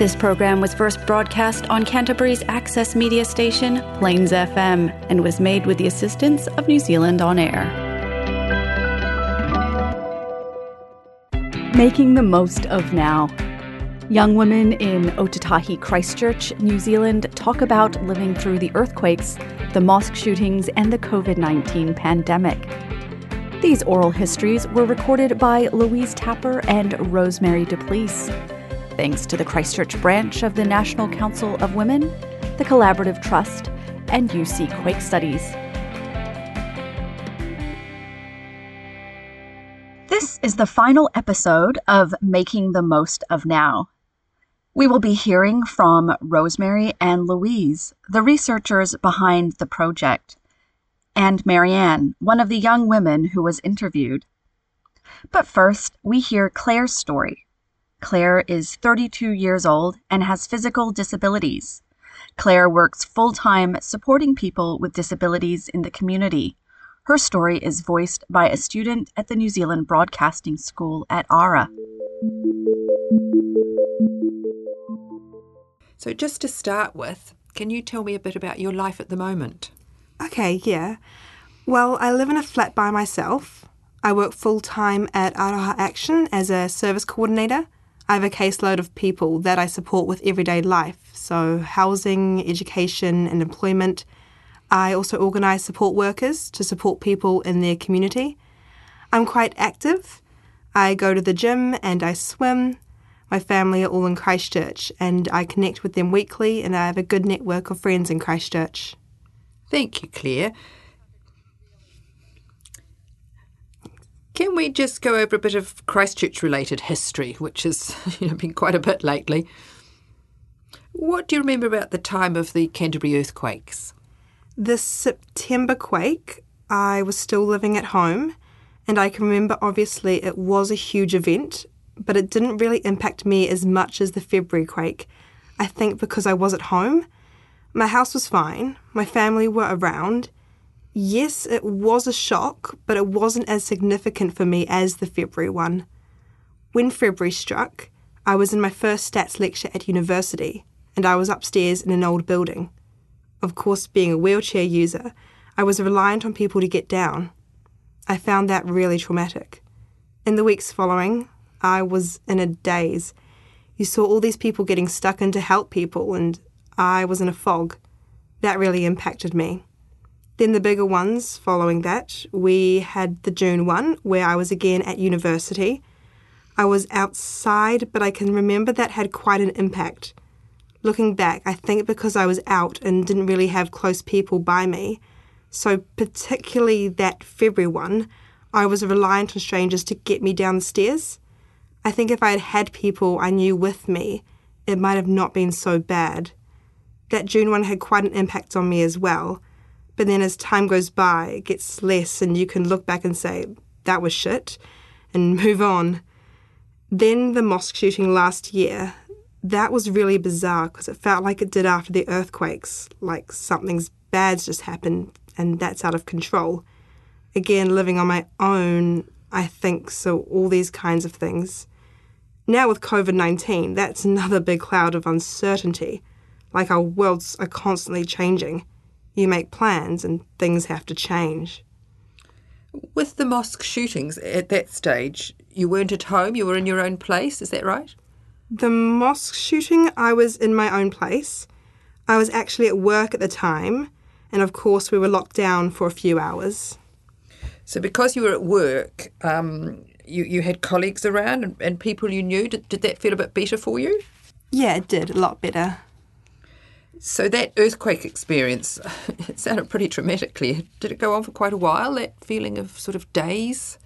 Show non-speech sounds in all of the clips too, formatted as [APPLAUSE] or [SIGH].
This program was first broadcast on Canterbury's access media station, Plains FM, and was made with the assistance of New Zealand On Air. Making the most of now. Young women in Ōtautahi Christchurch, New Zealand, talk about living through the earthquakes, the mosque shootings, and the COVID 19 pandemic. These oral histories were recorded by Louise Tapper and Rosemary Duplessis. Thanks to the Christchurch branch of the National Council of Women, the Collaborative Trust, and UC Quake Studies. This is the final episode of Making the Most of Now. We will be hearing from Rosemary and Louise, the researchers behind the project and Marianne, one of the young women who was interviewed. But first, we hear Clare's story. Clare is 32 years old and has physical disabilities. Clare works full time supporting people with disabilities in the community. Her story is voiced by a student at the New Zealand Broadcasting School at ARA. So, just to start with, can you tell me a bit about your life at the moment? Okay, yeah. Well, I live in a flat by myself. I work full time at Aroha Action as a service coordinator. I have a caseload of people that I support with everyday life, so housing, education, and employment. I also organise support workers to support people in their community. I'm quite active. I go to the gym and I swim. My family are all in Christchurch and I connect with them weekly, and I have a good network of friends in Christchurch. Thank you, Clare. Can we just go over a bit of Christchurch related history, which has [LAUGHS] you know, been quite a bit lately? What do you remember about the time of the Canterbury earthquakes? The September quake, I was still living at home, and I can remember obviously it was a huge event, but it didn't really impact me as much as the February quake. I think because I was at home my house was fine, my family were around. Yes, it was a shock, but it wasn't as significant for me as the February one. When February struck, I was in my first stats lecture at university, and I was upstairs in an old building. Of course, being a wheelchair user, I was reliant on people to get down. I found that really traumatic. In the weeks following, I was in a daze. You saw all these people getting stuck in to help people, and I was in a fog. That really impacted me. Then the bigger ones following that, we had the June one, where I was again at university. I was outside, but I can remember that had quite an impact. Looking back, I think because I was out and didn't really have close people by me, so particularly that February one, I was reliant on strangers to get me down the stairs. I think if I had had people I knew with me, it might have not been so bad that June one had quite an impact on me as well. But then as time goes by, it gets less, and you can look back and say, that was shit, and [LAUGHS] move on. Then the mosque shooting last year, that was really bizarre because it felt like it did after the earthquakes, like something's bad's just happened and that's out of control. Again, living on my own, I think, so all these kinds of things. Now with COVID 19, that's another big cloud of uncertainty like our worlds are constantly changing. You make plans and things have to change. With the mosque shootings at that stage, you weren't at home, you were in your own place, is that right? The mosque shooting, I was in my own place. I was actually at work at the time, and of course, we were locked down for a few hours. So, because you were at work, um, you, you had colleagues around and, and people you knew, did, did that feel a bit better for you? Yeah, it did, a lot better. So that earthquake experience, [LAUGHS] it sounded pretty traumatically. Did it go on for quite a while, that feeling of sort of daze?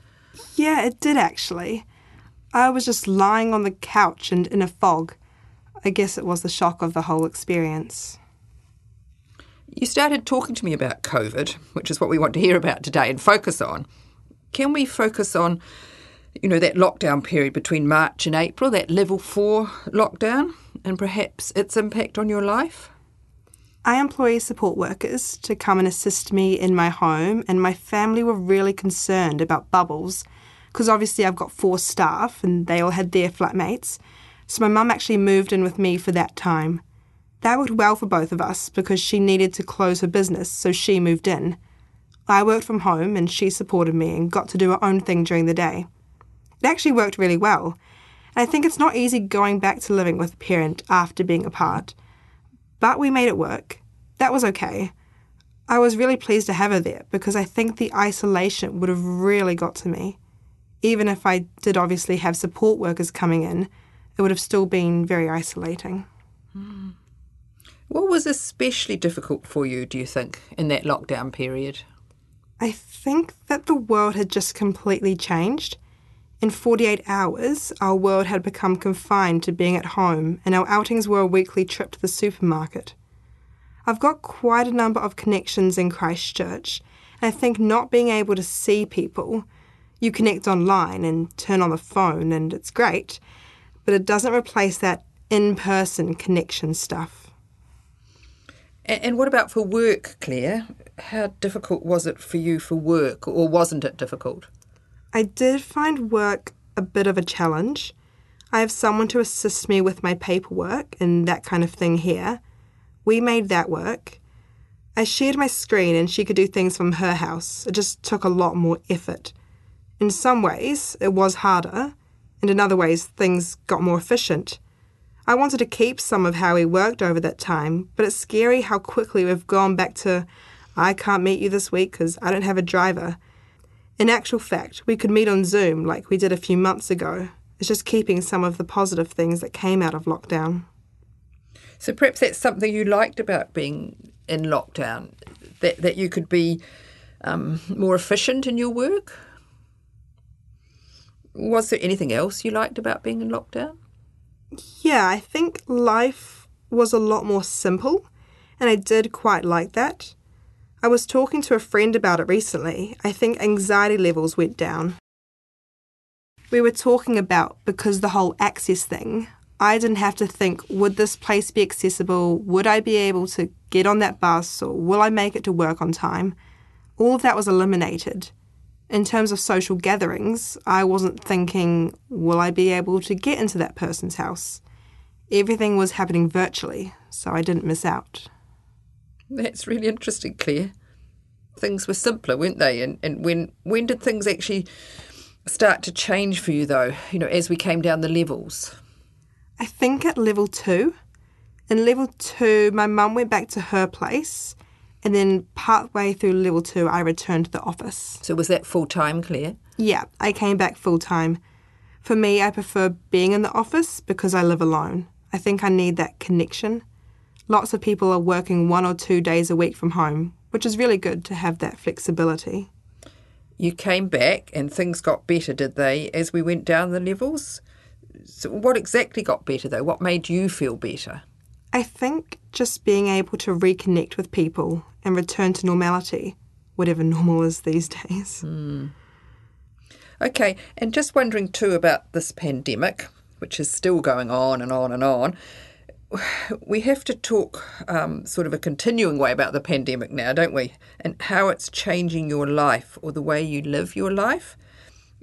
Yeah, it did actually. I was just lying on the couch and in a fog. I guess it was the shock of the whole experience. You started talking to me about COVID, which is what we want to hear about today and focus on. Can we focus on, you know, that lockdown period between March and April, that level four lockdown, and perhaps its impact on your life? I employ support workers to come and assist me in my home, and my family were really concerned about bubbles because obviously I've got four staff and they all had their flatmates. So my mum actually moved in with me for that time. That worked well for both of us because she needed to close her business, so she moved in. I worked from home and she supported me and got to do her own thing during the day. It actually worked really well. And I think it's not easy going back to living with a parent after being apart. But we made it work. That was okay. I was really pleased to have her there because I think the isolation would have really got to me. Even if I did obviously have support workers coming in, it would have still been very isolating. Hmm. What was especially difficult for you, do you think, in that lockdown period? I think that the world had just completely changed. In 48 hours, our world had become confined to being at home, and our outings were a weekly trip to the supermarket. I've got quite a number of connections in Christchurch, and I think not being able to see people, you connect online and turn on the phone, and it's great, but it doesn't replace that in person connection stuff. And what about for work, Clare? How difficult was it for you for work, or wasn't it difficult? I did find work a bit of a challenge. I have someone to assist me with my paperwork and that kind of thing here. We made that work. I shared my screen and she could do things from her house. It just took a lot more effort. In some ways, it was harder, and in other ways, things got more efficient. I wanted to keep some of how we worked over that time, but it's scary how quickly we've gone back to I can't meet you this week because I don't have a driver. In actual fact, we could meet on Zoom like we did a few months ago. It's just keeping some of the positive things that came out of lockdown. So perhaps that's something you liked about being in lockdown, that, that you could be um, more efficient in your work? Was there anything else you liked about being in lockdown? Yeah, I think life was a lot more simple, and I did quite like that. I was talking to a friend about it recently. I think anxiety levels went down. We were talking about because the whole access thing, I didn't have to think, would this place be accessible? Would I be able to get on that bus? Or will I make it to work on time? All of that was eliminated. In terms of social gatherings, I wasn't thinking, will I be able to get into that person's house? Everything was happening virtually, so I didn't miss out. That's really interesting, Clare. Things were simpler, weren't they? And and when when did things actually start to change for you though, you know, as we came down the levels? I think at level two. In level two, my mum went back to her place, and then partway through level two, I returned to the office. So was that full time, Clare? Yeah, I came back full time. For me, I prefer being in the office because I live alone. I think I need that connection. Lots of people are working one or two days a week from home, which is really good to have that flexibility. You came back and things got better, did they, as we went down the levels? So what exactly got better though? What made you feel better? I think just being able to reconnect with people and return to normality, whatever [LAUGHS] normal is these days. Hmm. Okay, and just wondering too about this pandemic, which is still going on and on and on. We have to talk um, sort of a continuing way about the pandemic now, don't we? And how it's changing your life or the way you live your life.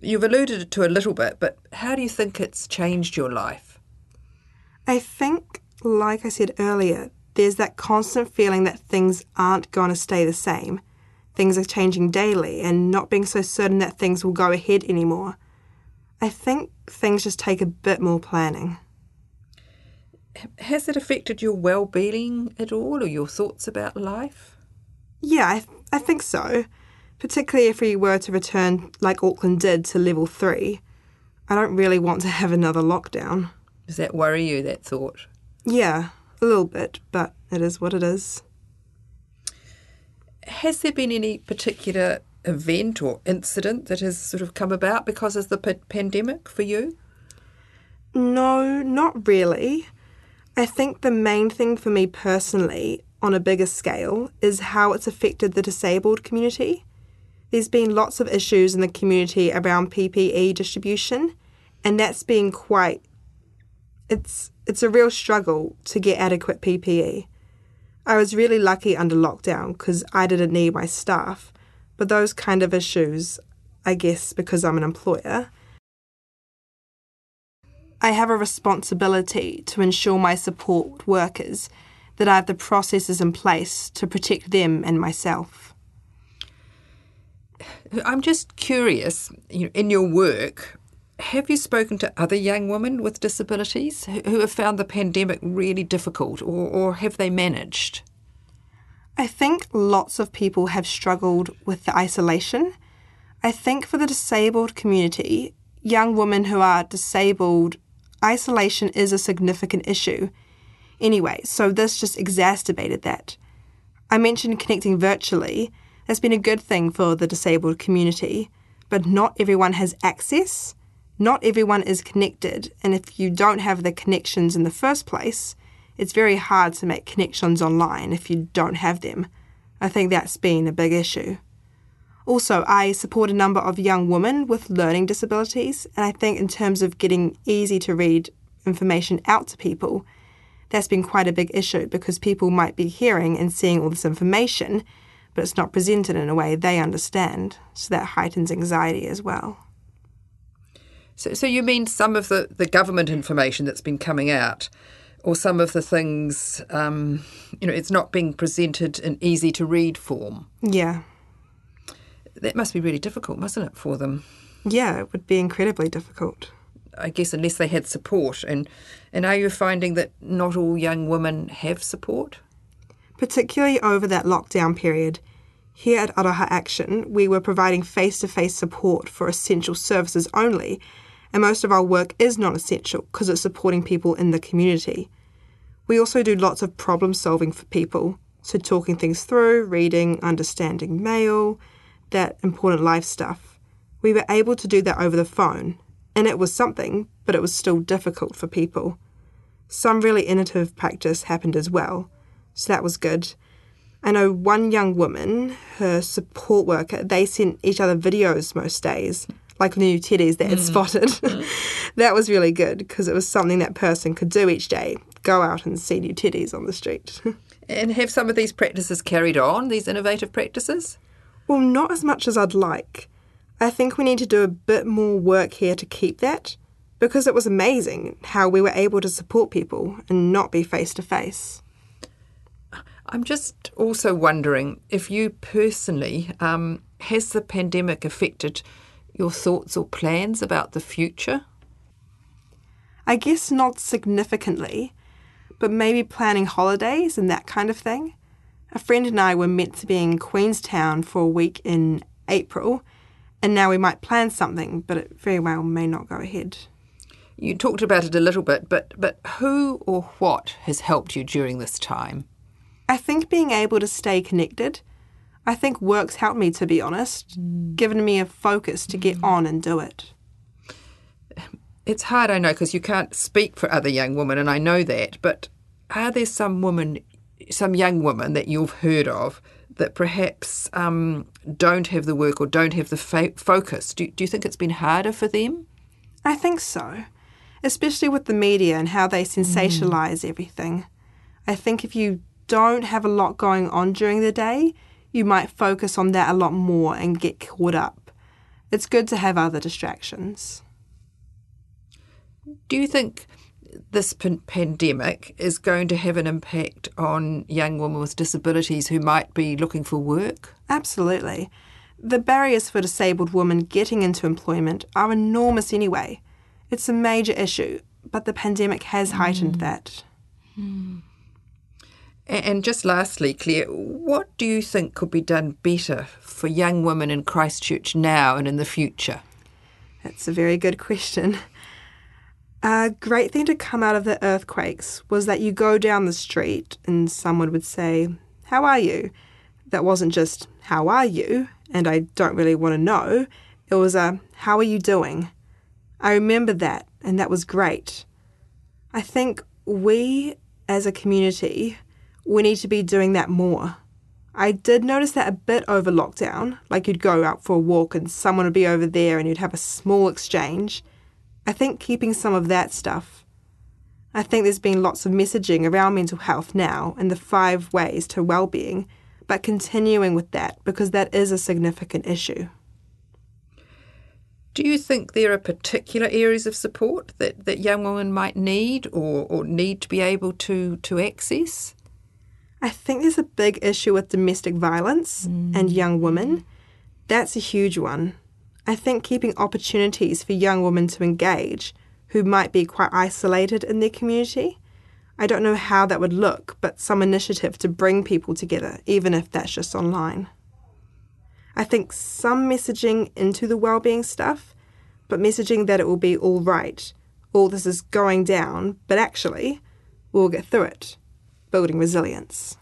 You've alluded to a little bit, but how do you think it's changed your life? I think, like I said earlier, there's that constant feeling that things aren't going to stay the same. Things are changing daily and not being so certain that things will go ahead anymore. I think things just take a bit more planning. Has it affected your well-being at all, or your thoughts about life? Yeah, I, I think so. Particularly if we were to return, like Auckland did, to level three. I don't really want to have another lockdown. Does that worry you? That thought? Yeah, a little bit, but it is what it is. Has there been any particular event or incident that has sort of come about because of the p- pandemic for you? No, not really. I think the main thing for me personally, on a bigger scale, is how it's affected the disabled community. There's been lots of issues in the community around PPE distribution, and that's been quite it's it's a real struggle to get adequate PPE. I was really lucky under lockdown because I didn't need my staff, but those kind of issues, I guess because I'm an employer, I have a responsibility to ensure my support workers that I have the processes in place to protect them and myself. I'm just curious, you know, in your work, have you spoken to other young women with disabilities who have found the pandemic really difficult or, or have they managed? I think lots of people have struggled with the isolation. I think for the disabled community, young women who are disabled, isolation is a significant issue. Anyway, so this just exacerbated that. I mentioned connecting virtually. That's been a good thing for the disabled community, but not everyone has access not everyone is connected, and if you don't have the connections in the first place, it's very hard to make connections online if you don't have them. I think that's been a big issue. Also, I support a number of young women with learning disabilities, and I think in terms of getting easy to read information out to people, that's been quite a big issue because people might be hearing and seeing all this information, but it's not presented in a way they understand, so that heightens anxiety as well. So, so you mean some of the, the government information that's been coming out, or some of the things, um, you know, it's not being presented in easy to read form? Yeah. That must be really difficult, mustn't it, for them? Yeah, it would be incredibly difficult. I guess unless they had support. And and are you finding that not all young women have support? Particularly over that lockdown period. Here at Aroha Action, we were providing face to face support for essential services only, and most of our work is non essential because it's supporting people in the community. We also do lots of problem solving for people, so talking things through, reading, understanding mail, that important life stuff. We were able to do that over the phone, and it was something, but it was still difficult for people. Some really innovative practice happened as well, so that was good. I know one young woman, her support worker, they sent each other videos most days like new teddies that mm. spotted. [LAUGHS] that was really good because it was something that person could do each day go out and see new teddies on the street. [LAUGHS] and have some of these practices carried on, these innovative practices? Well, not as much as I'd like. I think we need to do a bit more work here to keep that because it was amazing how we were able to support people and not be face to face. I'm just also wondering if you personally, um, has the pandemic affected your thoughts or plans about the future? I guess not significantly, but maybe planning holidays and that kind of thing. A friend and I were meant to be in Queenstown for a week in April, and now we might plan something, but it very well may not go ahead. You talked about it a little bit, but, but who or what has helped you during this time? I think being able to stay connected I think work's helped me, to be honest, mm. given me a focus to get on and do it. It's hard, I know, because you can't speak for other young women, and I know that, but are there some women, some young women that you've heard of that perhaps um, don't have the work or don't have the fa- focus? Do, do you think it's been harder for them? I think so, especially with the media and how they sensationalise mm. everything. I think if you don't have a lot going on during the day, you might focus on that a lot more and get caught up. It's good to have other distractions. Do you think this p- pandemic is going to have an impact on young women with disabilities who might be looking for work? Absolutely. The barriers for disabled women getting into employment are enormous anyway. It's a major issue, but the pandemic has heightened mm. that. Mm. And just lastly, Clare, what do you think could be done better for young women in Christchurch now and in the future? That's a very good question. A great thing to come out of the earthquakes was that you go down the street and someone would say, How are you? That wasn't just, How are you? and I don't really want to know. It was a, How are you doing? I remember that, and that was great. I think we as a community we need to be doing that more. I did notice that a bit over lockdown, like you'd go out for a walk and someone would be over there and you'd have a small exchange. I think keeping some of that stuff. I think there's been lots of messaging around mental health now and the five ways to well-being, but continuing with that because that is a significant issue. Do you think there are particular areas of support that, that young women might need or, or need to be able to, to access? I think there's a big issue with domestic violence mm. and young women. That's a huge one. I think keeping opportunities for young women to engage who might be quite isolated in their community. I don't know how that would look, but some initiative to bring people together, even if that's just online. I think some messaging into the well-being stuff, but messaging that it will be all right, all this is going down, but actually, we'll get through it, building resilience.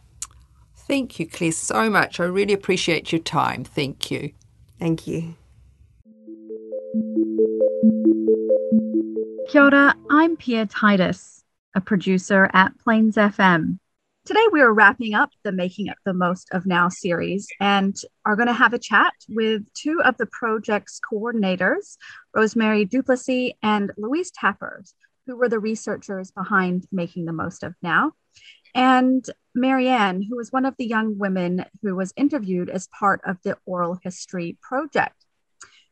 Thank you, Clare, so much. I really appreciate your time. Thank you. Thank you. Kia ora, I'm Pia Titus, a producer at Plains FM. Today, we are wrapping up the Making the Most of Now series and are going to have a chat with two of the project's coordinators, Rosemary Duplessis and Louise Tappers, who were the researchers behind Making the Most of Now, and Marianne, who was one of the young women who was interviewed as part of the oral history project.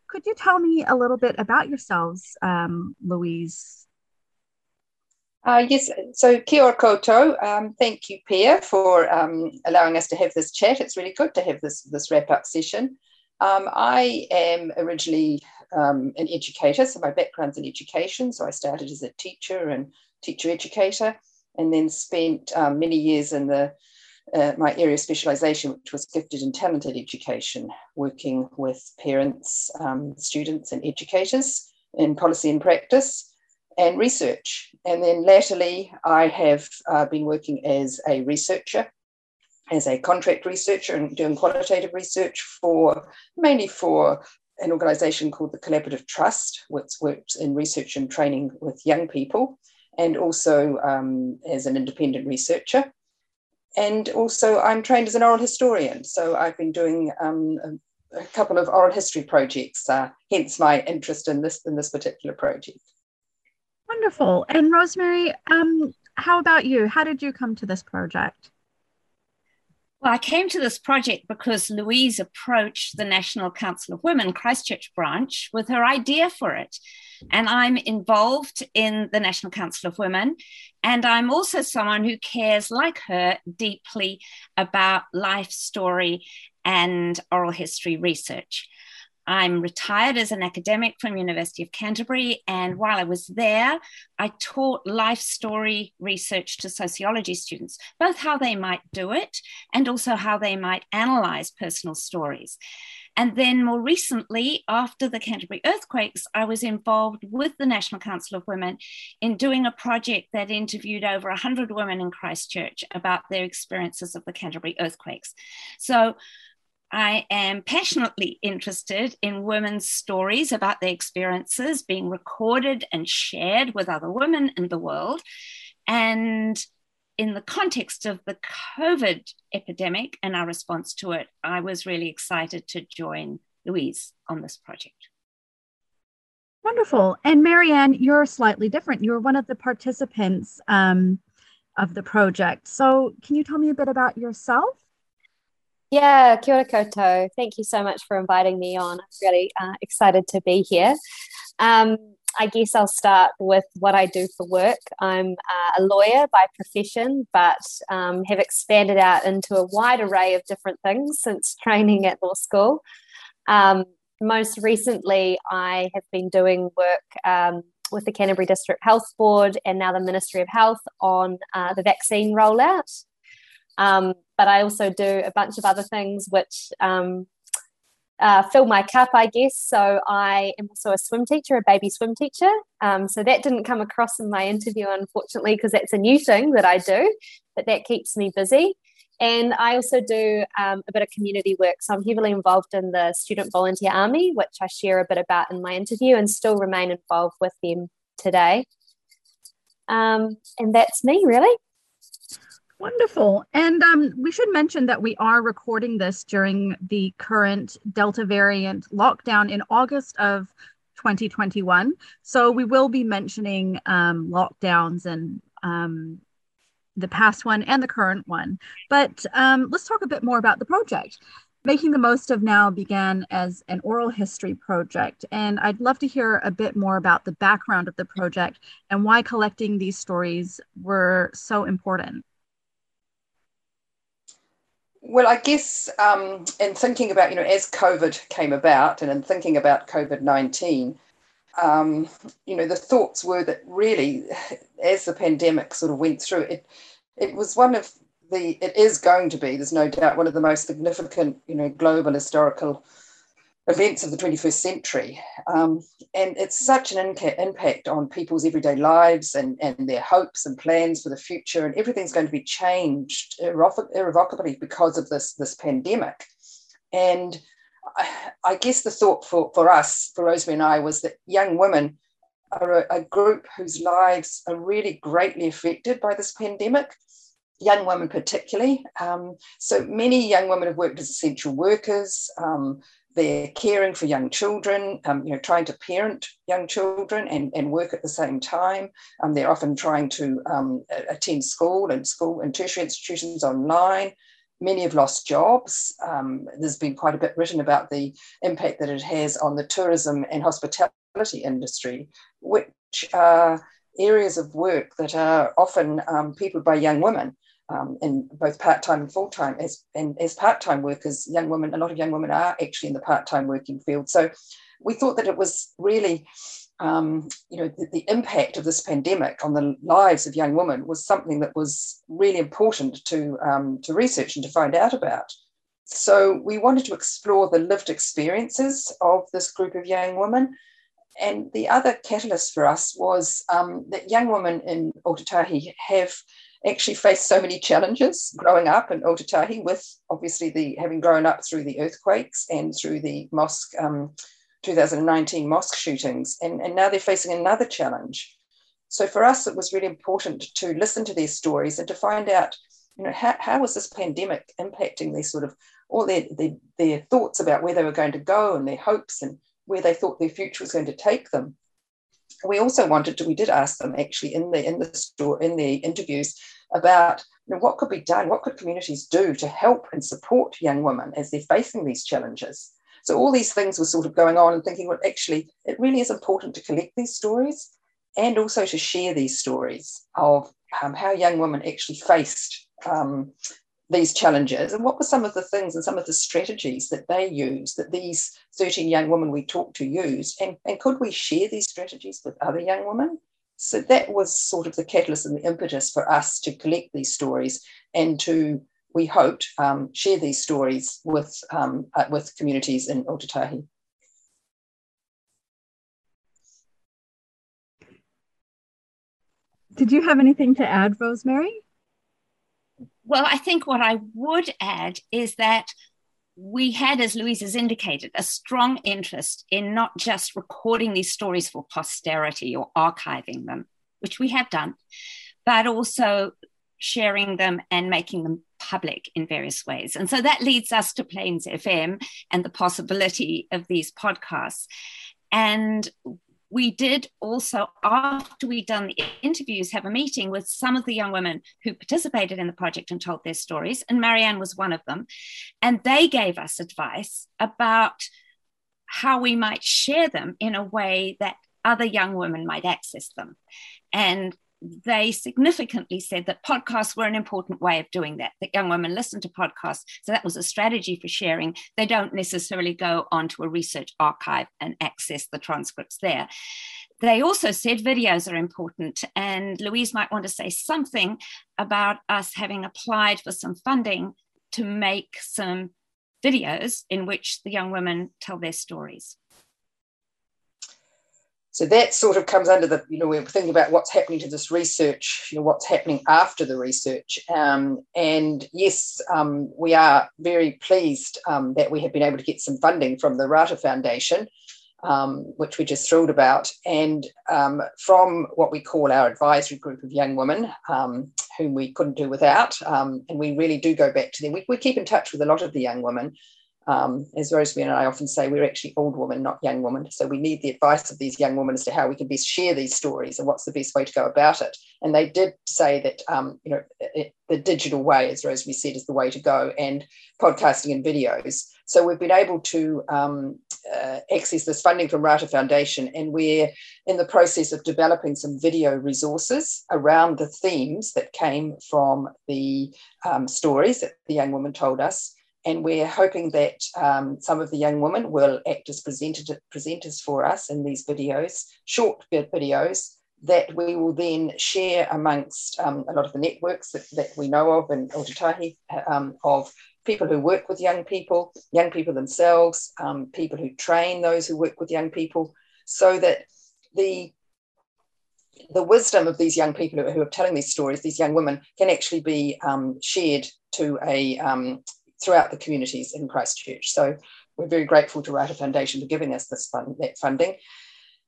Could you tell me a little bit about yourselves, um, Louise uh, yes, so kia koutou. Um, thank you, Pia, for um, allowing us to have this chat. It's really good to have this, this wrap up session. Um, I am originally um, an educator, so my background's in education. So I started as a teacher and teacher educator, and then spent um, many years in the uh, my area of specialisation, which was gifted and talented education, working with parents, um, students, and educators in policy and practice and research. And then latterly, I have uh, been working as a researcher, as a contract researcher, and doing qualitative research for mainly for an organization called the Collaborative Trust, which works in research and training with young people, and also um, as an independent researcher. And also, I'm trained as an oral historian. So I've been doing um, a, a, couple of oral history projects, uh, hence my interest in this, in this particular project. Wonderful. And Rosemary, um, how about you? How did you come to this project? Well, I came to this project because Louise approached the National Council of Women Christchurch branch with her idea for it. And I'm involved in the National Council of Women. And I'm also someone who cares, like her, deeply about life story and oral history research. I'm retired as an academic from University of Canterbury, and while I was there, I taught life story research to sociology students, both how they might do it and also how they might analyze personal stories. And then more recently, after the Canterbury earthquakes, I was involved with the National Council of Women in doing a project that interviewed over 100 women in Christchurch about their experiences of the Canterbury earthquakes. So I am passionately interested in women's stories about their experiences being recorded and shared with other women in the world. And in the context of the COVID epidemic and our response to it, I was really excited to join Louise on this project. Wonderful. And Marianne, you're slightly different. You're one of the participants um, of the project. So, can you tell me a bit about yourself? Yeah, kia ora koutou. Thank you so much for inviting me on. I'm really uh, excited to be here. Um, I guess I'll start with what I do for work. I'm uh, a lawyer by profession, but um, have expanded out into a wide array of different things since [LAUGHS] training at law school. Um, most recently, I have been doing work um, with the Canterbury District Health Board and now the Ministry of Health on uh, the vaccine rollout. Um, but I also do a bunch of other things which um, uh, fill my cup, I guess. So I am also a swim teacher, a baby swim teacher. Um, so that didn't come across in my interview, unfortunately, because that's a new thing that I do, but that keeps me busy. And I also do um, a bit of community work. So I'm heavily involved in the Student Volunteer Army, which I share a bit about in my interview and still remain involved with them today. Um, and that's me, really. Wonderful. And um, we should mention that we are recording this during the current Delta variant lockdown in August of 2021. So we will be mentioning um, lockdowns and um, the past one and the current one. But um, let's talk a bit more about the project. Making the Most of Now began as an oral history project, and I'd love to hear a bit more about the background of the project and why collecting these stories were so important. Well, I guess um, in thinking about, you know, as COVID came about and in thinking about COVID 19, um, you know, the thoughts were that really, as the pandemic sort of went through, it, it was one of the it is going to be there's no doubt one of the most significant you know global historical events of the 21st century um, and it's such an inca- impact on people's everyday lives and, and their hopes and plans for the future and everything's going to be changed irrevocably because of this this pandemic and I, I guess the thought for, for us for rosemary and i was that young women are a, a group whose lives are really greatly affected by this pandemic young women particularly. Um, so many young women have worked as essential workers. Um, they're caring for young children, um, you know, trying to parent young children and, and work at the same time. Um, they're often trying to um, attend school and school and tertiary institutions online. Many have lost jobs. Um, there's been quite a bit written about the impact that it has on the tourism and hospitality industry, which are areas of work that are often um, peopled by young women um, in both part-time and full-time as and as part-time workers young women a lot of young women are actually in the part-time working field. So we thought that it was really um, you know the, the, impact of this pandemic on the lives of young women was something that was really important to um, to research and to find out about. So we wanted to explore the lived experiences of this group of young women. And the other catalyst for us was um, that young women in Ōtautahi have actually faced so many challenges growing up in Ōtautahi with obviously the having grown up through the earthquakes and through the mosque um, 2019 mosque shootings and, and now they're facing another challenge. So for us it was really important to listen to their stories and to find out you know how, how was this pandemic impacting their sort of all their, their, their thoughts about where they were going to go and their hopes and where they thought their future was going to take them we also wanted to, we did ask them actually in the in the store in the interviews about you know, what could be done, what could communities do to help and support young women as they're facing these challenges. So all these things were sort of going on and thinking, well, actually, it really is important to collect these stories and also to share these stories of um, how young women actually faced um, these challenges and what were some of the things and some of the strategies that they used that these 13 young women we talked to used and, and could we share these strategies with other young women so that was sort of the catalyst and the impetus for us to collect these stories and to we hoped um, share these stories with um, uh, with communities in Ōtautahi. Did you have anything to add, Rosemary? Well, I think what I would add is that we had, as Louise has indicated, a strong interest in not just recording these stories for posterity or archiving them, which we have done, but also sharing them and making them public in various ways. And so that leads us to Plains FM and the possibility of these podcasts. And we did also, after we'd done the interviews, have a meeting with some of the young women who participated in the project and told their stories. And Marianne was one of them. And they gave us advice about how we might share them in a way that other young women might access them. And they significantly said that podcasts were an important way of doing that, that young women listen to podcasts. So that was a strategy for sharing. They don't necessarily go onto a research archive and access the transcripts there. They also said videos are important, and Louise might want to say something about us having applied for some funding to make some videos in which the young women tell their stories. So that sort of comes under the, you know, we're thinking about what's happening to this research, you know, what's happening after the research. Um, and yes, um, we are very pleased um, that we have been able to get some funding from the Rata Foundation, um, which we're just thrilled about, and um, from what we call our advisory group of young women, um, whom we couldn't do without. and we really do go back to them. We, we keep in touch with a lot of the young women. Um, as Rosemary and I often say, we're actually old women, not young women. So we need the advice of these young women as to how we can best share these stories and what's the best way to go about it. And they did say that, um, you know, it, the digital way, as Rosemary said, is the way to go, and podcasting and videos. So we've been able to um, uh, access this funding from Rata Foundation, and we're in the process of developing some video resources around the themes that came from the um, stories that the young woman told us. And we're hoping that um, some of the young women will act as presenters for us in these videos, short videos, that we will then share amongst um, a lot of the networks that, that we know of in Ōtautahi um, of people who work with young people, young people themselves, um, people who train those who work with young people, so that the the wisdom of these young people who are telling these stories, these young women, can actually be um, shared to a um, throughout the communities in Christchurch. So we're very grateful to Rata Foundation for giving us this fund, that funding.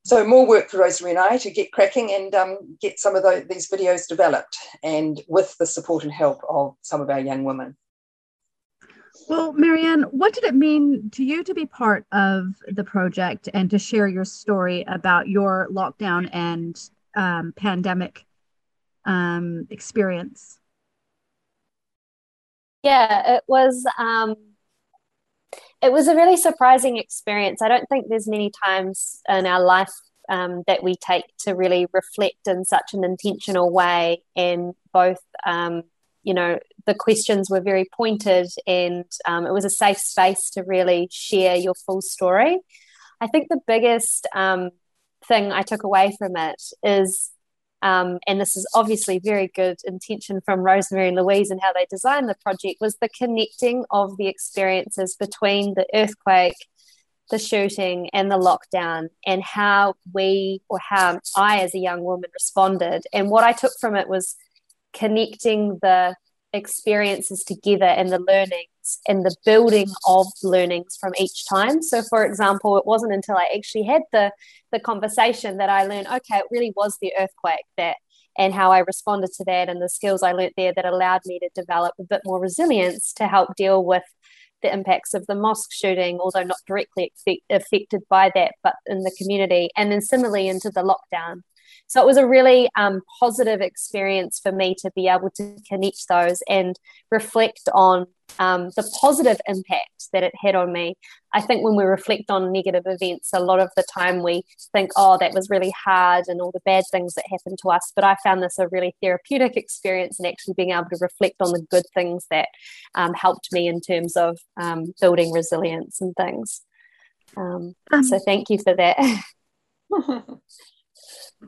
So more work for Rosemary and I to get cracking and um, get some of the, these videos developed, and with the support and help of some of our young women. Well, Marianne, what did it mean to you to be part of the project and to share your story about your lockdown and um, pandemic um, experience? Yeah, it was. Um, it was a really surprising experience. I don't think there's many times in our life um, that we take to really reflect in such an intentional way, and both um, you know the questions were very pointed and um, it was a safe space to really share your full story i think the biggest um, thing i took away from it is um, and this is obviously very good intention from rosemary and louise and how they designed the project was the connecting of the experiences between the earthquake the shooting and the lockdown and how we or how i as a young woman responded. And what i took from it was connecting the experiences together and the and the building of learnings from each time. So, for example, it wasn't until I actually had the the conversation that I learned, okay, it really was the earthquake that and how I responded to that and the skills I learned there that allowed me to develop a bit more resilience to help deal with the impacts of the mosque shooting, although not directly affected by that, but in the community. And then similarly into the lockdown so it was a really um, positive experience for me to be able to connect those and reflect on um, the positive impact that it had on me. I think when we reflect on negative events, a lot of the time we think, oh, that was really hard and all the bad things that happened to us. But I found this a really therapeutic experience and actually being able to reflect on the good things that um, helped me in terms of um, building resilience and things. Um, um, so thank you for that. [LAUGHS]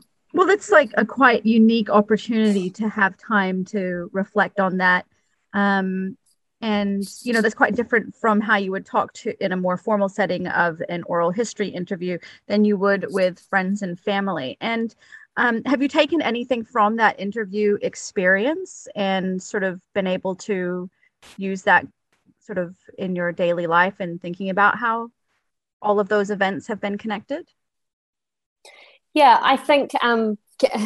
[LAUGHS] Well, it's like a quite unique opportunity to have time to reflect on that. Um, and, you know, that's quite different from how you would talk to in a more formal setting of an oral history interview than you would with friends and family. And um, have you taken anything from that interview experience and sort of been able to use that sort of in your daily life and thinking about how all of those events have been connected? Yeah, I think um,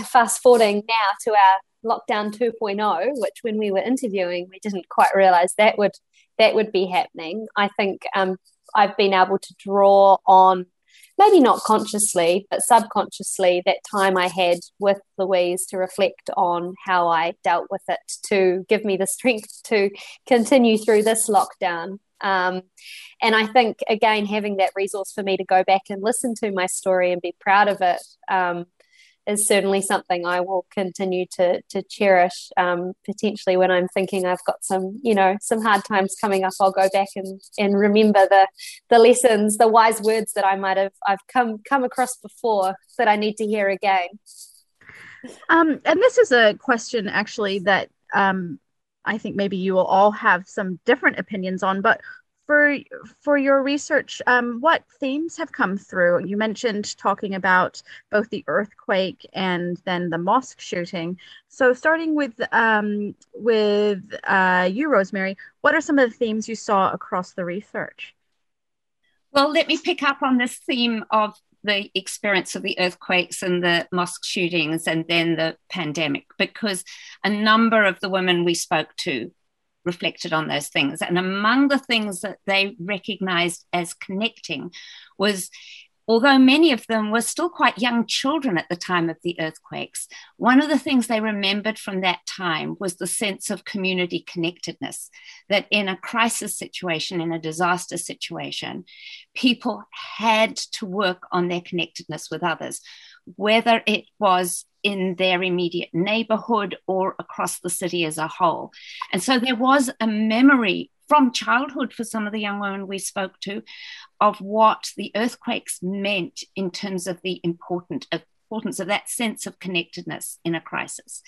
fast forwarding now to our lockdown 2.0, which when we were interviewing, we didn't quite realize that would that would be happening. I think um, I've been able to draw on maybe not consciously, but subconsciously, that time I had with Louise to reflect on how I dealt with it to give me the strength to continue through this lockdown. Um, and I think, again, having that resource for me to go back and listen to my story and be proud of it um, is certainly something I will continue to, to cherish. Um, potentially, when I'm thinking I've got some, you know, some hard times coming up, I'll go back and, and remember the the lessons, the wise words that I might have I've come come across before that I need to hear again. Um, and this is a question actually that um, I think maybe you will all have some different opinions on. But for for your research, um, what themes have come through? You mentioned talking about both the earthquake and then the mosque shooting. So, starting with um, with uh, you, Rosemary, what are some of the themes you saw across the research? Well, let me pick up on this theme of the experience of the earthquakes and the mosque shootings and then the pandemic because a number of the women we spoke to reflected on those things. And among the things that they recognized as connecting was although many of them were still quite young children at the time of the earthquakes, one of the things they remembered from that time was the sense of community connectedness. That in a crisis situation, in a disaster situation, people had to work on their connectedness with others, whether it was in their immediate neighborhood or across the city as a whole. And so there was a memory from childhood for some of the young women we spoke to of what the earthquakes meant in terms of the important importance of that sense of connectedness in a crisis.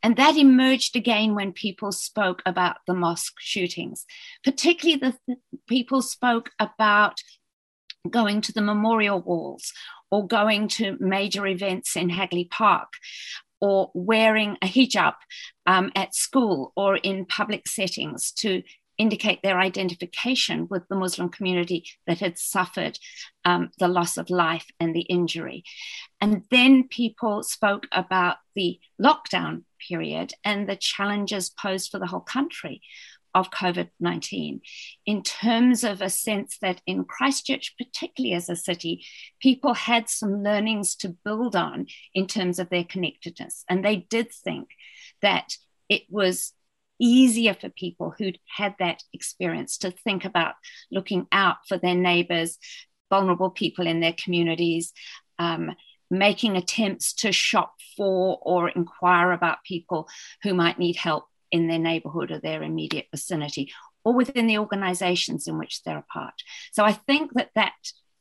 And that emerged again when people spoke about the mosque shootings, particularly the, the people spoke about going to the memorial walls or going to major events in Hagley Park or wearing a hijab um, at school or in public settings to indicate their identification with the Muslim community that had suffered um, the loss of life and the injury. And then people spoke about the lockdown period and the challenges posed for the whole country of COVID 19 in terms of a sense that in Christchurch, particularly as a city, people had some learnings to build on in terms of their connectedness. And they did think that it was easier for people who'd had that experience to think about looking out for their neighbors, vulnerable people in their communities, um, making attempts to shop for or inquire about people who might need help in their neighborhood or their immediate vicinity or within the organizations in which they're a part. So I think that that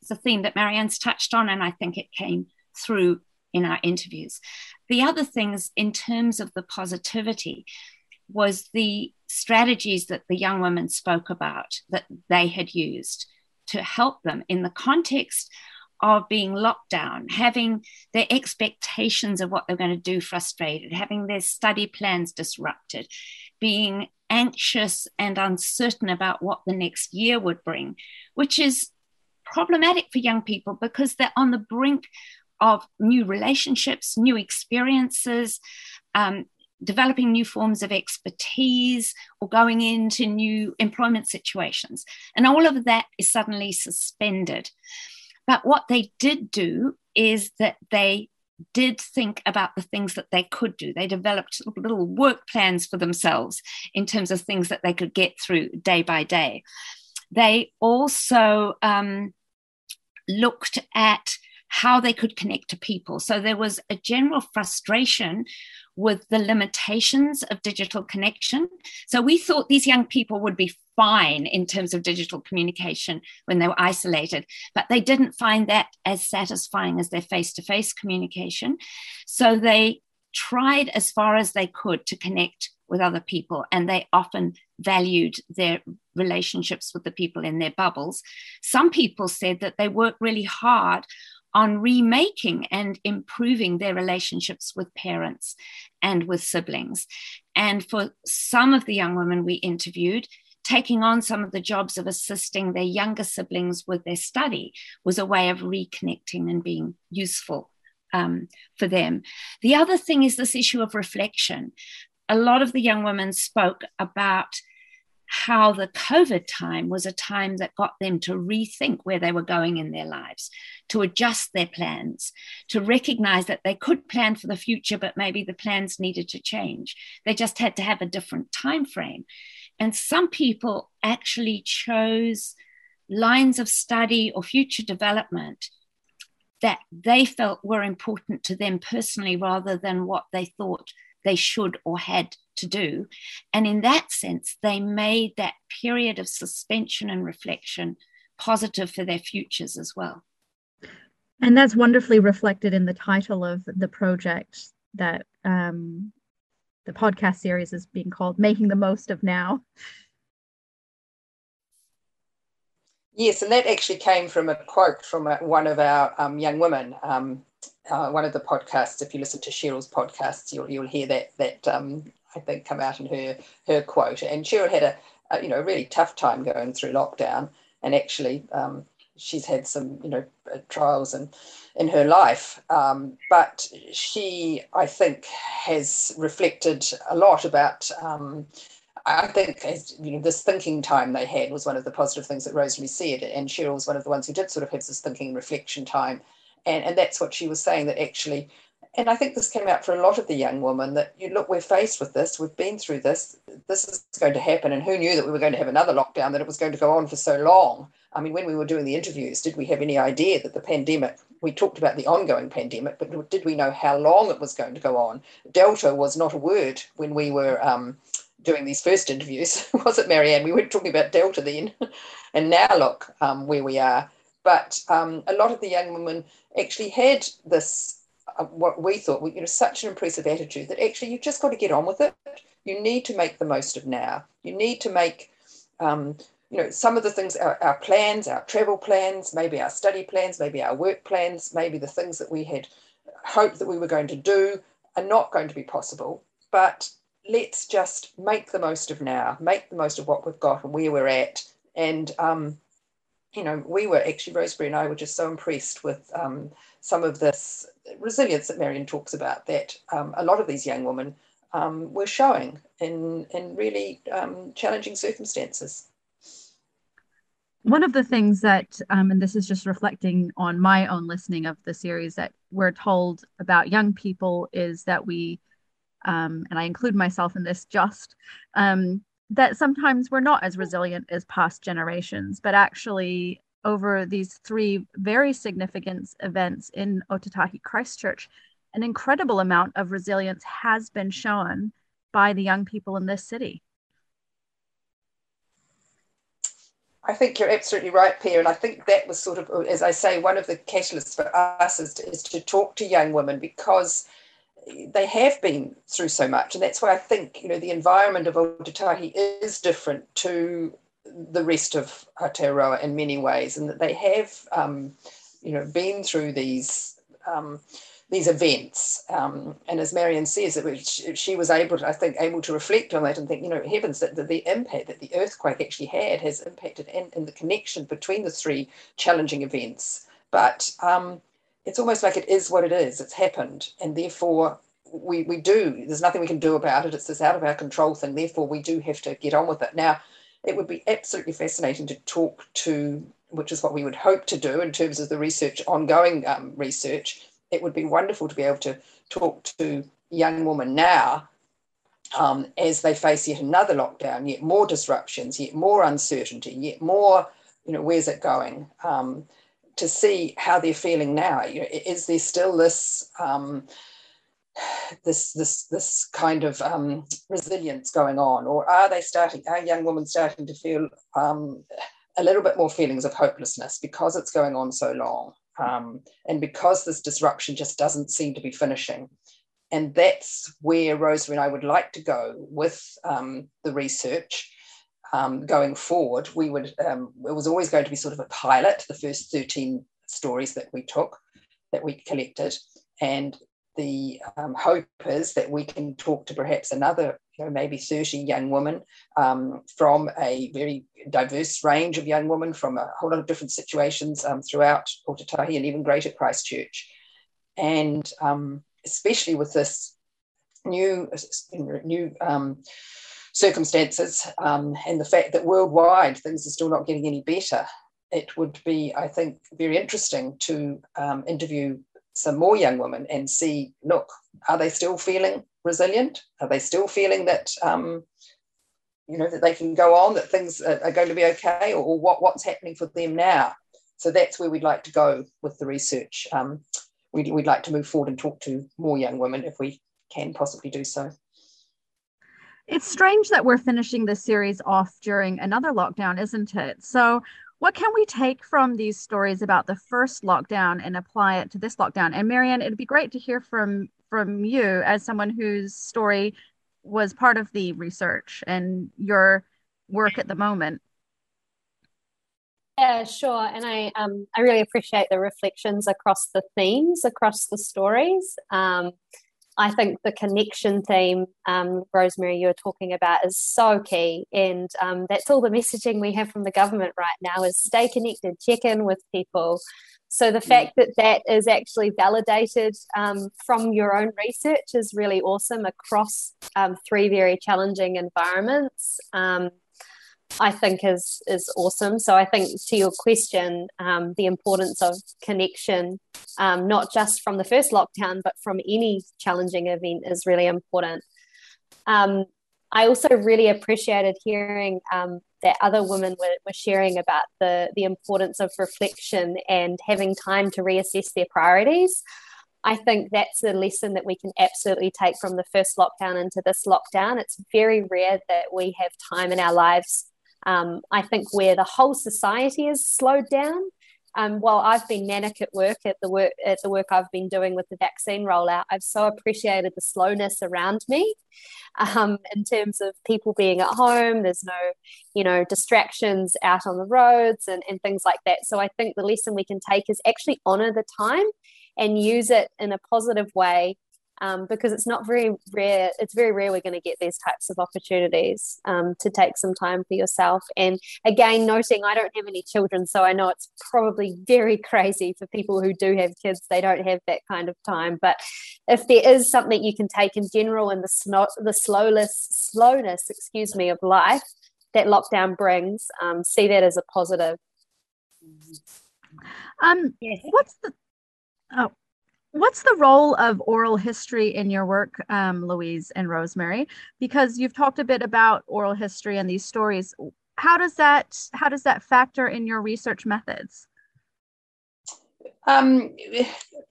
is a theme that Marianne's touched on, and I think it came through in our interviews. The other things, in terms of the positivity, was the strategies that the young women spoke about that they had used to help them in the context of being locked down, having their expectations of what they're going to do frustrated, having their study plans disrupted, being anxious and uncertain about what the next year would bring, which is problematic for young people because they're on the brink of new relationships, new experiences, um, developing new forms of expertise or going into new employment situations. And all of that is suddenly suspended. But what they did do is that they did think about the things that they could do. They developed little work plans for themselves in terms of things that they could get through day by day. They also um, looked at how they could connect to people. So there was a general frustration with the limitations of digital connection. So we thought these young people would be fine in terms of digital communication when they were isolated, but they didn't find that as satisfying as their face to face communication. So they tried as far as they could to connect with other people, and they often valued their relationships with the people in their bubbles. Some people said that they worked really hard on remaking and improving their relationships with parents and with siblings. And for some of the young women we interviewed, taking on some of the jobs of assisting their younger siblings with their study was a way of reconnecting and being useful um, for them. The other thing is this issue of reflection. A lot of the young women spoke about how the COVID time was a time that got them to rethink where they were going in their lives, to adjust their plans, to recognize that they could plan for the future, but maybe the plans needed to change. They just had to have a different time frame. And some people actually chose lines of study or future development that they felt were important to them personally rather than what they thought they should or had to do. And in that sense, they made that period of suspension and reflection positive for their futures as well. And that's wonderfully reflected in the title of the project that um, the podcast series is being called Making the Most of Now. Yes, and that actually came from a quote from a, one of our um, young women. Um, uh, one of the podcasts, if you listen to Cheryl's podcasts, you'll you'll hear that that um, I think come out in her her quote. And Cheryl had a, a you know really tough time going through lockdown, and actually um, she's had some you know uh, trials and in her life. Um, but she, I think, has reflected a lot about um, I think as, you know this thinking time they had was one of the positive things that Rosemary said, and Cheryl was one of the ones who did sort of have this thinking reflection time, and and that's what she was saying that actually, and I think this came out for a lot of the young women that you look we're faced with this, we've been through this, this is going to happen, and who knew that we were going to have another lockdown that it was going to go on for so long. I mean, when we were doing the interviews, did we have any idea that the pandemic? We talked about the ongoing pandemic, but did we know how long it was going to go on? Delta was not a word when we were. Um, doing these first interviews, [LAUGHS] was it, Marianne? We weren't talking about Delta then. [LAUGHS] and now look um, where we are. But um, a lot of the young women actually had this, what we thought, you know, such an impressive attitude that actually you've just got to get on with it. You need to make the most of now. You need to make, um, you know, some of the things, our, our plans, our travel plans, maybe our study plans, maybe our work plans, maybe the things that we had hoped that we were going to do are not going to be possible. But let's just make the most of now, make the most of what we've got and where we're at. And, um, you know, we were actually, Rosemary and I were just so impressed with um, some of this resilience that Marianne talks about that um, a lot of these young women um, were showing in, in really um, challenging circumstances. One of the things that, um, and this is just reflecting on my own listening of the series, that we're told about young people is that we um, and I include myself in this just, um, that sometimes we're not as resilient as past generations, but actually over these three very significant events in Ōtautahi Christchurch, an incredible amount of resilience has been shown by the young people in this city. I think you're absolutely right, Pierre. And I think that was sort of, as I say, one of the catalysts for us is to, is to talk to young women because they have been through so much, and that's why I think you know the environment of Ōtautahi is different to the rest of Aotearoa in many ways, and that they have um, you know been through these. Um, these events, um, and as Marianne says, it was, she was able, to, I think, able to reflect on that and think, you know, heavens, that the, the impact that the earthquake actually had has impacted, and the connection between the three challenging events. But um, it's almost like it is what it is. It's happened, and therefore we we do. There's nothing we can do about it. It's this out of our control thing. Therefore, we do have to get on with it. Now, it would be absolutely fascinating to talk to, which is what we would hope to do in terms of the research, ongoing um, research. It would be wonderful to be able to talk to young women now um, as they face yet another lockdown, yet more disruptions, yet more uncertainty, yet more, you know, where's it going? Um, to see how they're feeling now. You know, is there still this um, this this this kind of um, resilience going on, or are they starting? Are young women starting to feel um, a little bit more feelings of hopelessness because it's going on so long, um, and because this disruption just doesn't seem to be finishing? And that's where Rosemary and I would like to go with um, the research um, going forward, we would, um, it was always going to be sort of a pilot, the first 13 stories that we took, that we collected. And the um, hope is that we can talk to perhaps another, you know, maybe 30 young women um, from a very diverse range of young women from a whole lot of different situations um, throughout Ōtautahi and even Greater Christchurch. And um, especially with this new, new circumstances um, and the fact that worldwide things are still not getting any better, it would be, I think, very interesting to um, interview some more young women and see look, are they still feeling resilient? Are they still feeling that? Um, you know that they can go on, that things are, going to be okay, or, or, what, what's happening for them now. So that's where we'd like to go with the research. Um, we'd, we'd like to move forward and talk to more young women if we can possibly do so. It's strange that we're finishing this series off during another lockdown, isn't it? So, what can we take from these stories about the first lockdown and apply it to this lockdown? And Marianne, it'd be great to hear from from you as someone whose story was part of the research and your work at the moment. Yeah, sure. And I um, I really appreciate the reflections across the themes, across the stories. Um, I think the connection theme, um, Rosemary, you were talking about is so key. And um, that's all the messaging we have from the government right now is stay connected, check in with people. So the mm. fact that that is actually validated um, from your own research is really awesome across um, three very challenging environments. Um, I think is is awesome. So I think to your question, um, the importance of connection, um, not just from the first lockdown, but from any challenging event, is really important. Um, I also really appreciated hearing um, that other women were, were sharing about the the importance of reflection and having time to reassess their priorities. I think that's a lesson that we can absolutely take from the first lockdown into this lockdown. It's very rare that we have time in our lives um, I think where the whole society has slowed down. Um, while I've been manic at work at the work at the work I've been doing with the vaccine rollout, I've so appreciated the slowness around me. Um, in terms of people being at home, there's no, you know, distractions out on the roads and, and things like that. So I think the lesson we can take is actually honor the time and use it in a positive way um, because it's not very rare. It's very rare we're going to get these types of opportunities um, to take some time for yourself. And again, noting I don't have any children, so I know it's probably very crazy for people who do have kids. They don't have that kind of time. But if there is something you can take in general in the snow, the slowness, slowness, excuse me, of life that lockdown brings, um, see that as a positive. Um, yes. what's the oh What's the role of oral history in your work, um, Louise and Rosemary? Because you've talked a bit about oral history and these stories. How does that how does that factor in your research methods? Um,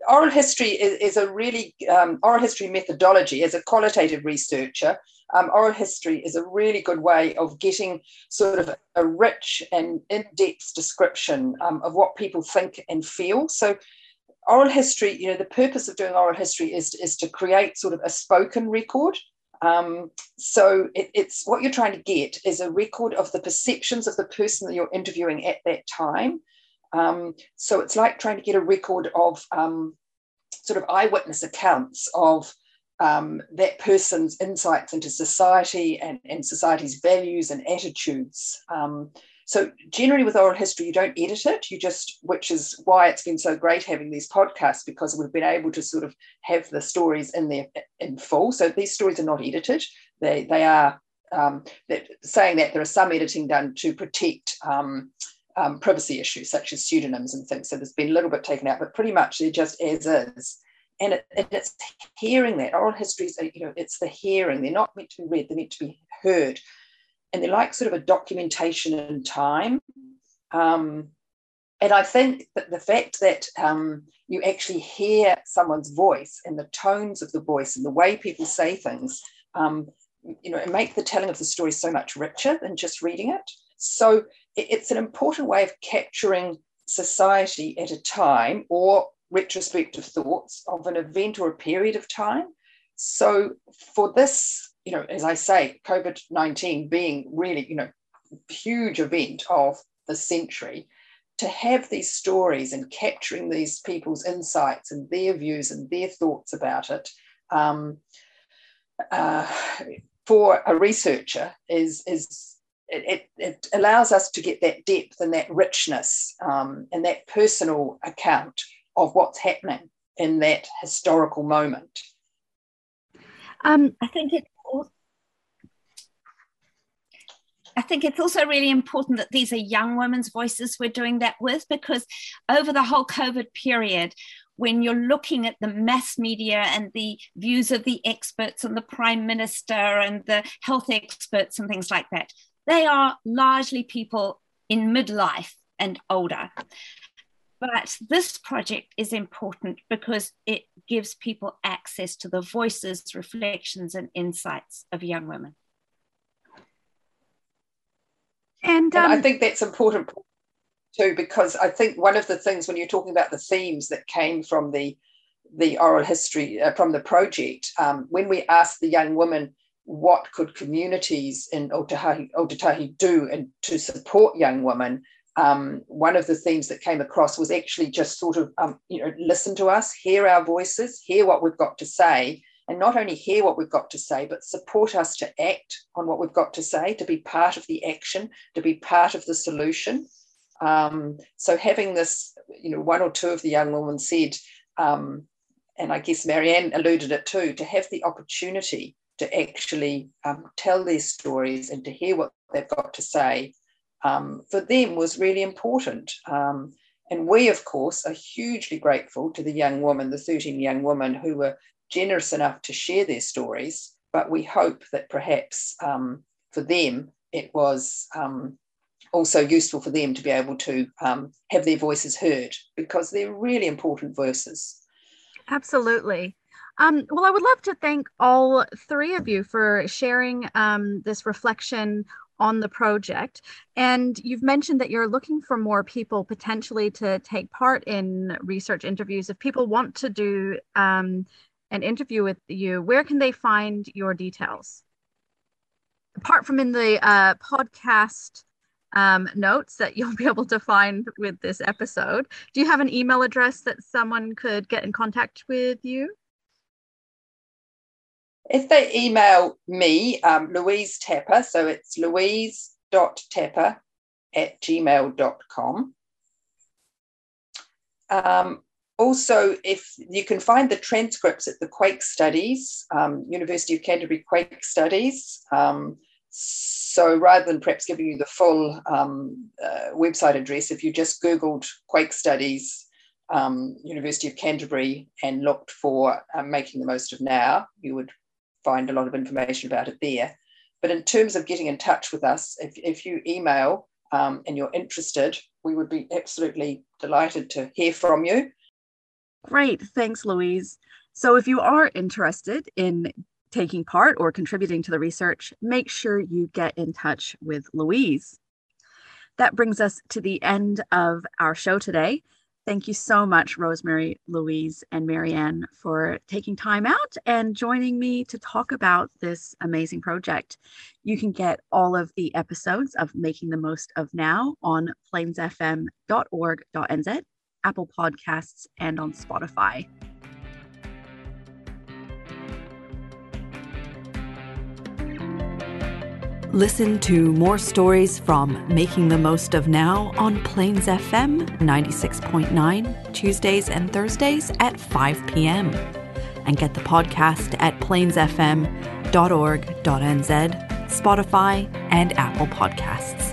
oral history is, is a really um, oral history methodology. As a qualitative researcher, um, oral history is a really good way of getting sort of a rich and in-depth description um, of what people think and feel. So oral history, you know, the purpose of doing oral history is, is to create sort of a spoken record. Um, so it, it's what you're trying to get is a record of the perceptions of the person that you're interviewing at that time. Um, so it's like trying to get a record of um, sort of eyewitness accounts of um, that person's insights into society and, and society's values and attitudes. So generally with oral history, you don't edit it. You just, which is why it's been so great having these podcasts because we've been able to sort of have the stories in there in full. So these stories are not edited. They they are um, saying that there is some editing done to protect um, um, privacy issues such as pseudonyms and things. So there's been a little bit taken out, but pretty much they're just as is. And, it, and it's hearing that oral histories, you know, it's the hearing. They're not meant to be read; they're meant to be heard and they're like sort of a documentation in time. Um, and I think that the fact that um, you actually hear someone's voice and the tones of the voice and the way people say things, um, you know, make the telling of the story so much richer than just reading it. So it's an important way of capturing society at a time or retrospective thoughts of an event or a period of time. So for this you know, as I say, COVID 19 being really, you know, huge event of the century, to have these stories and capturing these people's insights and their views and their thoughts about it um, uh, for a researcher is, is it, it, allows us to get that depth and that richness um, and that personal account of what's happening in that historical moment. Um, I think it I think it's also really important that these are young women's voices we're doing that with because over the whole COVID period, when you're looking at the mass media and the views of the experts and the prime minister and the health experts and things like that, they are largely people in midlife and older. But this project is important because it gives people access to the voices, reflections, and insights of young women. And, um, and I um, think that's important too, because I think one of the things when you're talking about the themes that came from the the oral history uh, from the project, um, when we asked the young women what could communities in Ōtautahi, Ōtautahi do and to support young women, um, one of the themes that came across was actually just sort of um, you know listen to us, hear our voices, hear what we've got to say, and not only hear what we've got to say, but support us to act on what we've got to say, to be part of the action, to be part of the solution. Um, so having this, you know, one or two of the young women said, um, and I guess Marianne alluded it too, to have the opportunity to actually um, tell their stories and to hear what they've got to say um, for them was really important. Um, and we, of course, are hugely grateful to the young woman, the 13 young women who were generous enough to share their stories. But we hope that perhaps um, for them, it was um, also useful for them to be able to um, have their voices heard because they're really important voices. Absolutely. Um, well, I would love to thank all three of you for sharing um, this reflection on the project. And you've mentioned that you're looking for more people potentially to take part in research interviews. If people want to do um, an interview with you, where can they find your details? Apart from in the uh, podcast um, notes that you'll [LAUGHS] be able to find with this episode, do you have an email address that someone could get in contact with you? If they email me, um, Louise Tapper, so it's louise.tapper at gmail.com. Um, also, if you can find the transcripts at the Quake Studies, um, University of Canterbury Quake Studies. Um, so rather than perhaps giving you the full um, uh, website address, if you just Googled Quake Studies, um, University of Canterbury, and looked for uh, Making the Most of Now, you would find a lot of information about it there. But in terms of getting in touch with us, if, if you email um, and you're interested, we would be absolutely delighted to hear from you. Great. Thanks, Louise. So, if you are interested in taking part or contributing to the research, make sure you get in touch with Louise. That brings us to the end of our show today. Thank you so much, Rosemary, Louise, and Marianne, for taking time out and joining me to talk about this amazing project. You can get all of the episodes of Making the Most of Now on plainsfm.org.nz, Apple Podcasts, and on Spotify. Listen to more stories from Making the Most of Now on Plains FM 96.9 Tuesdays and Thursdays at 5 p.m. And get the podcast at plainsfm.org.nz, Spotify, and Apple Podcasts.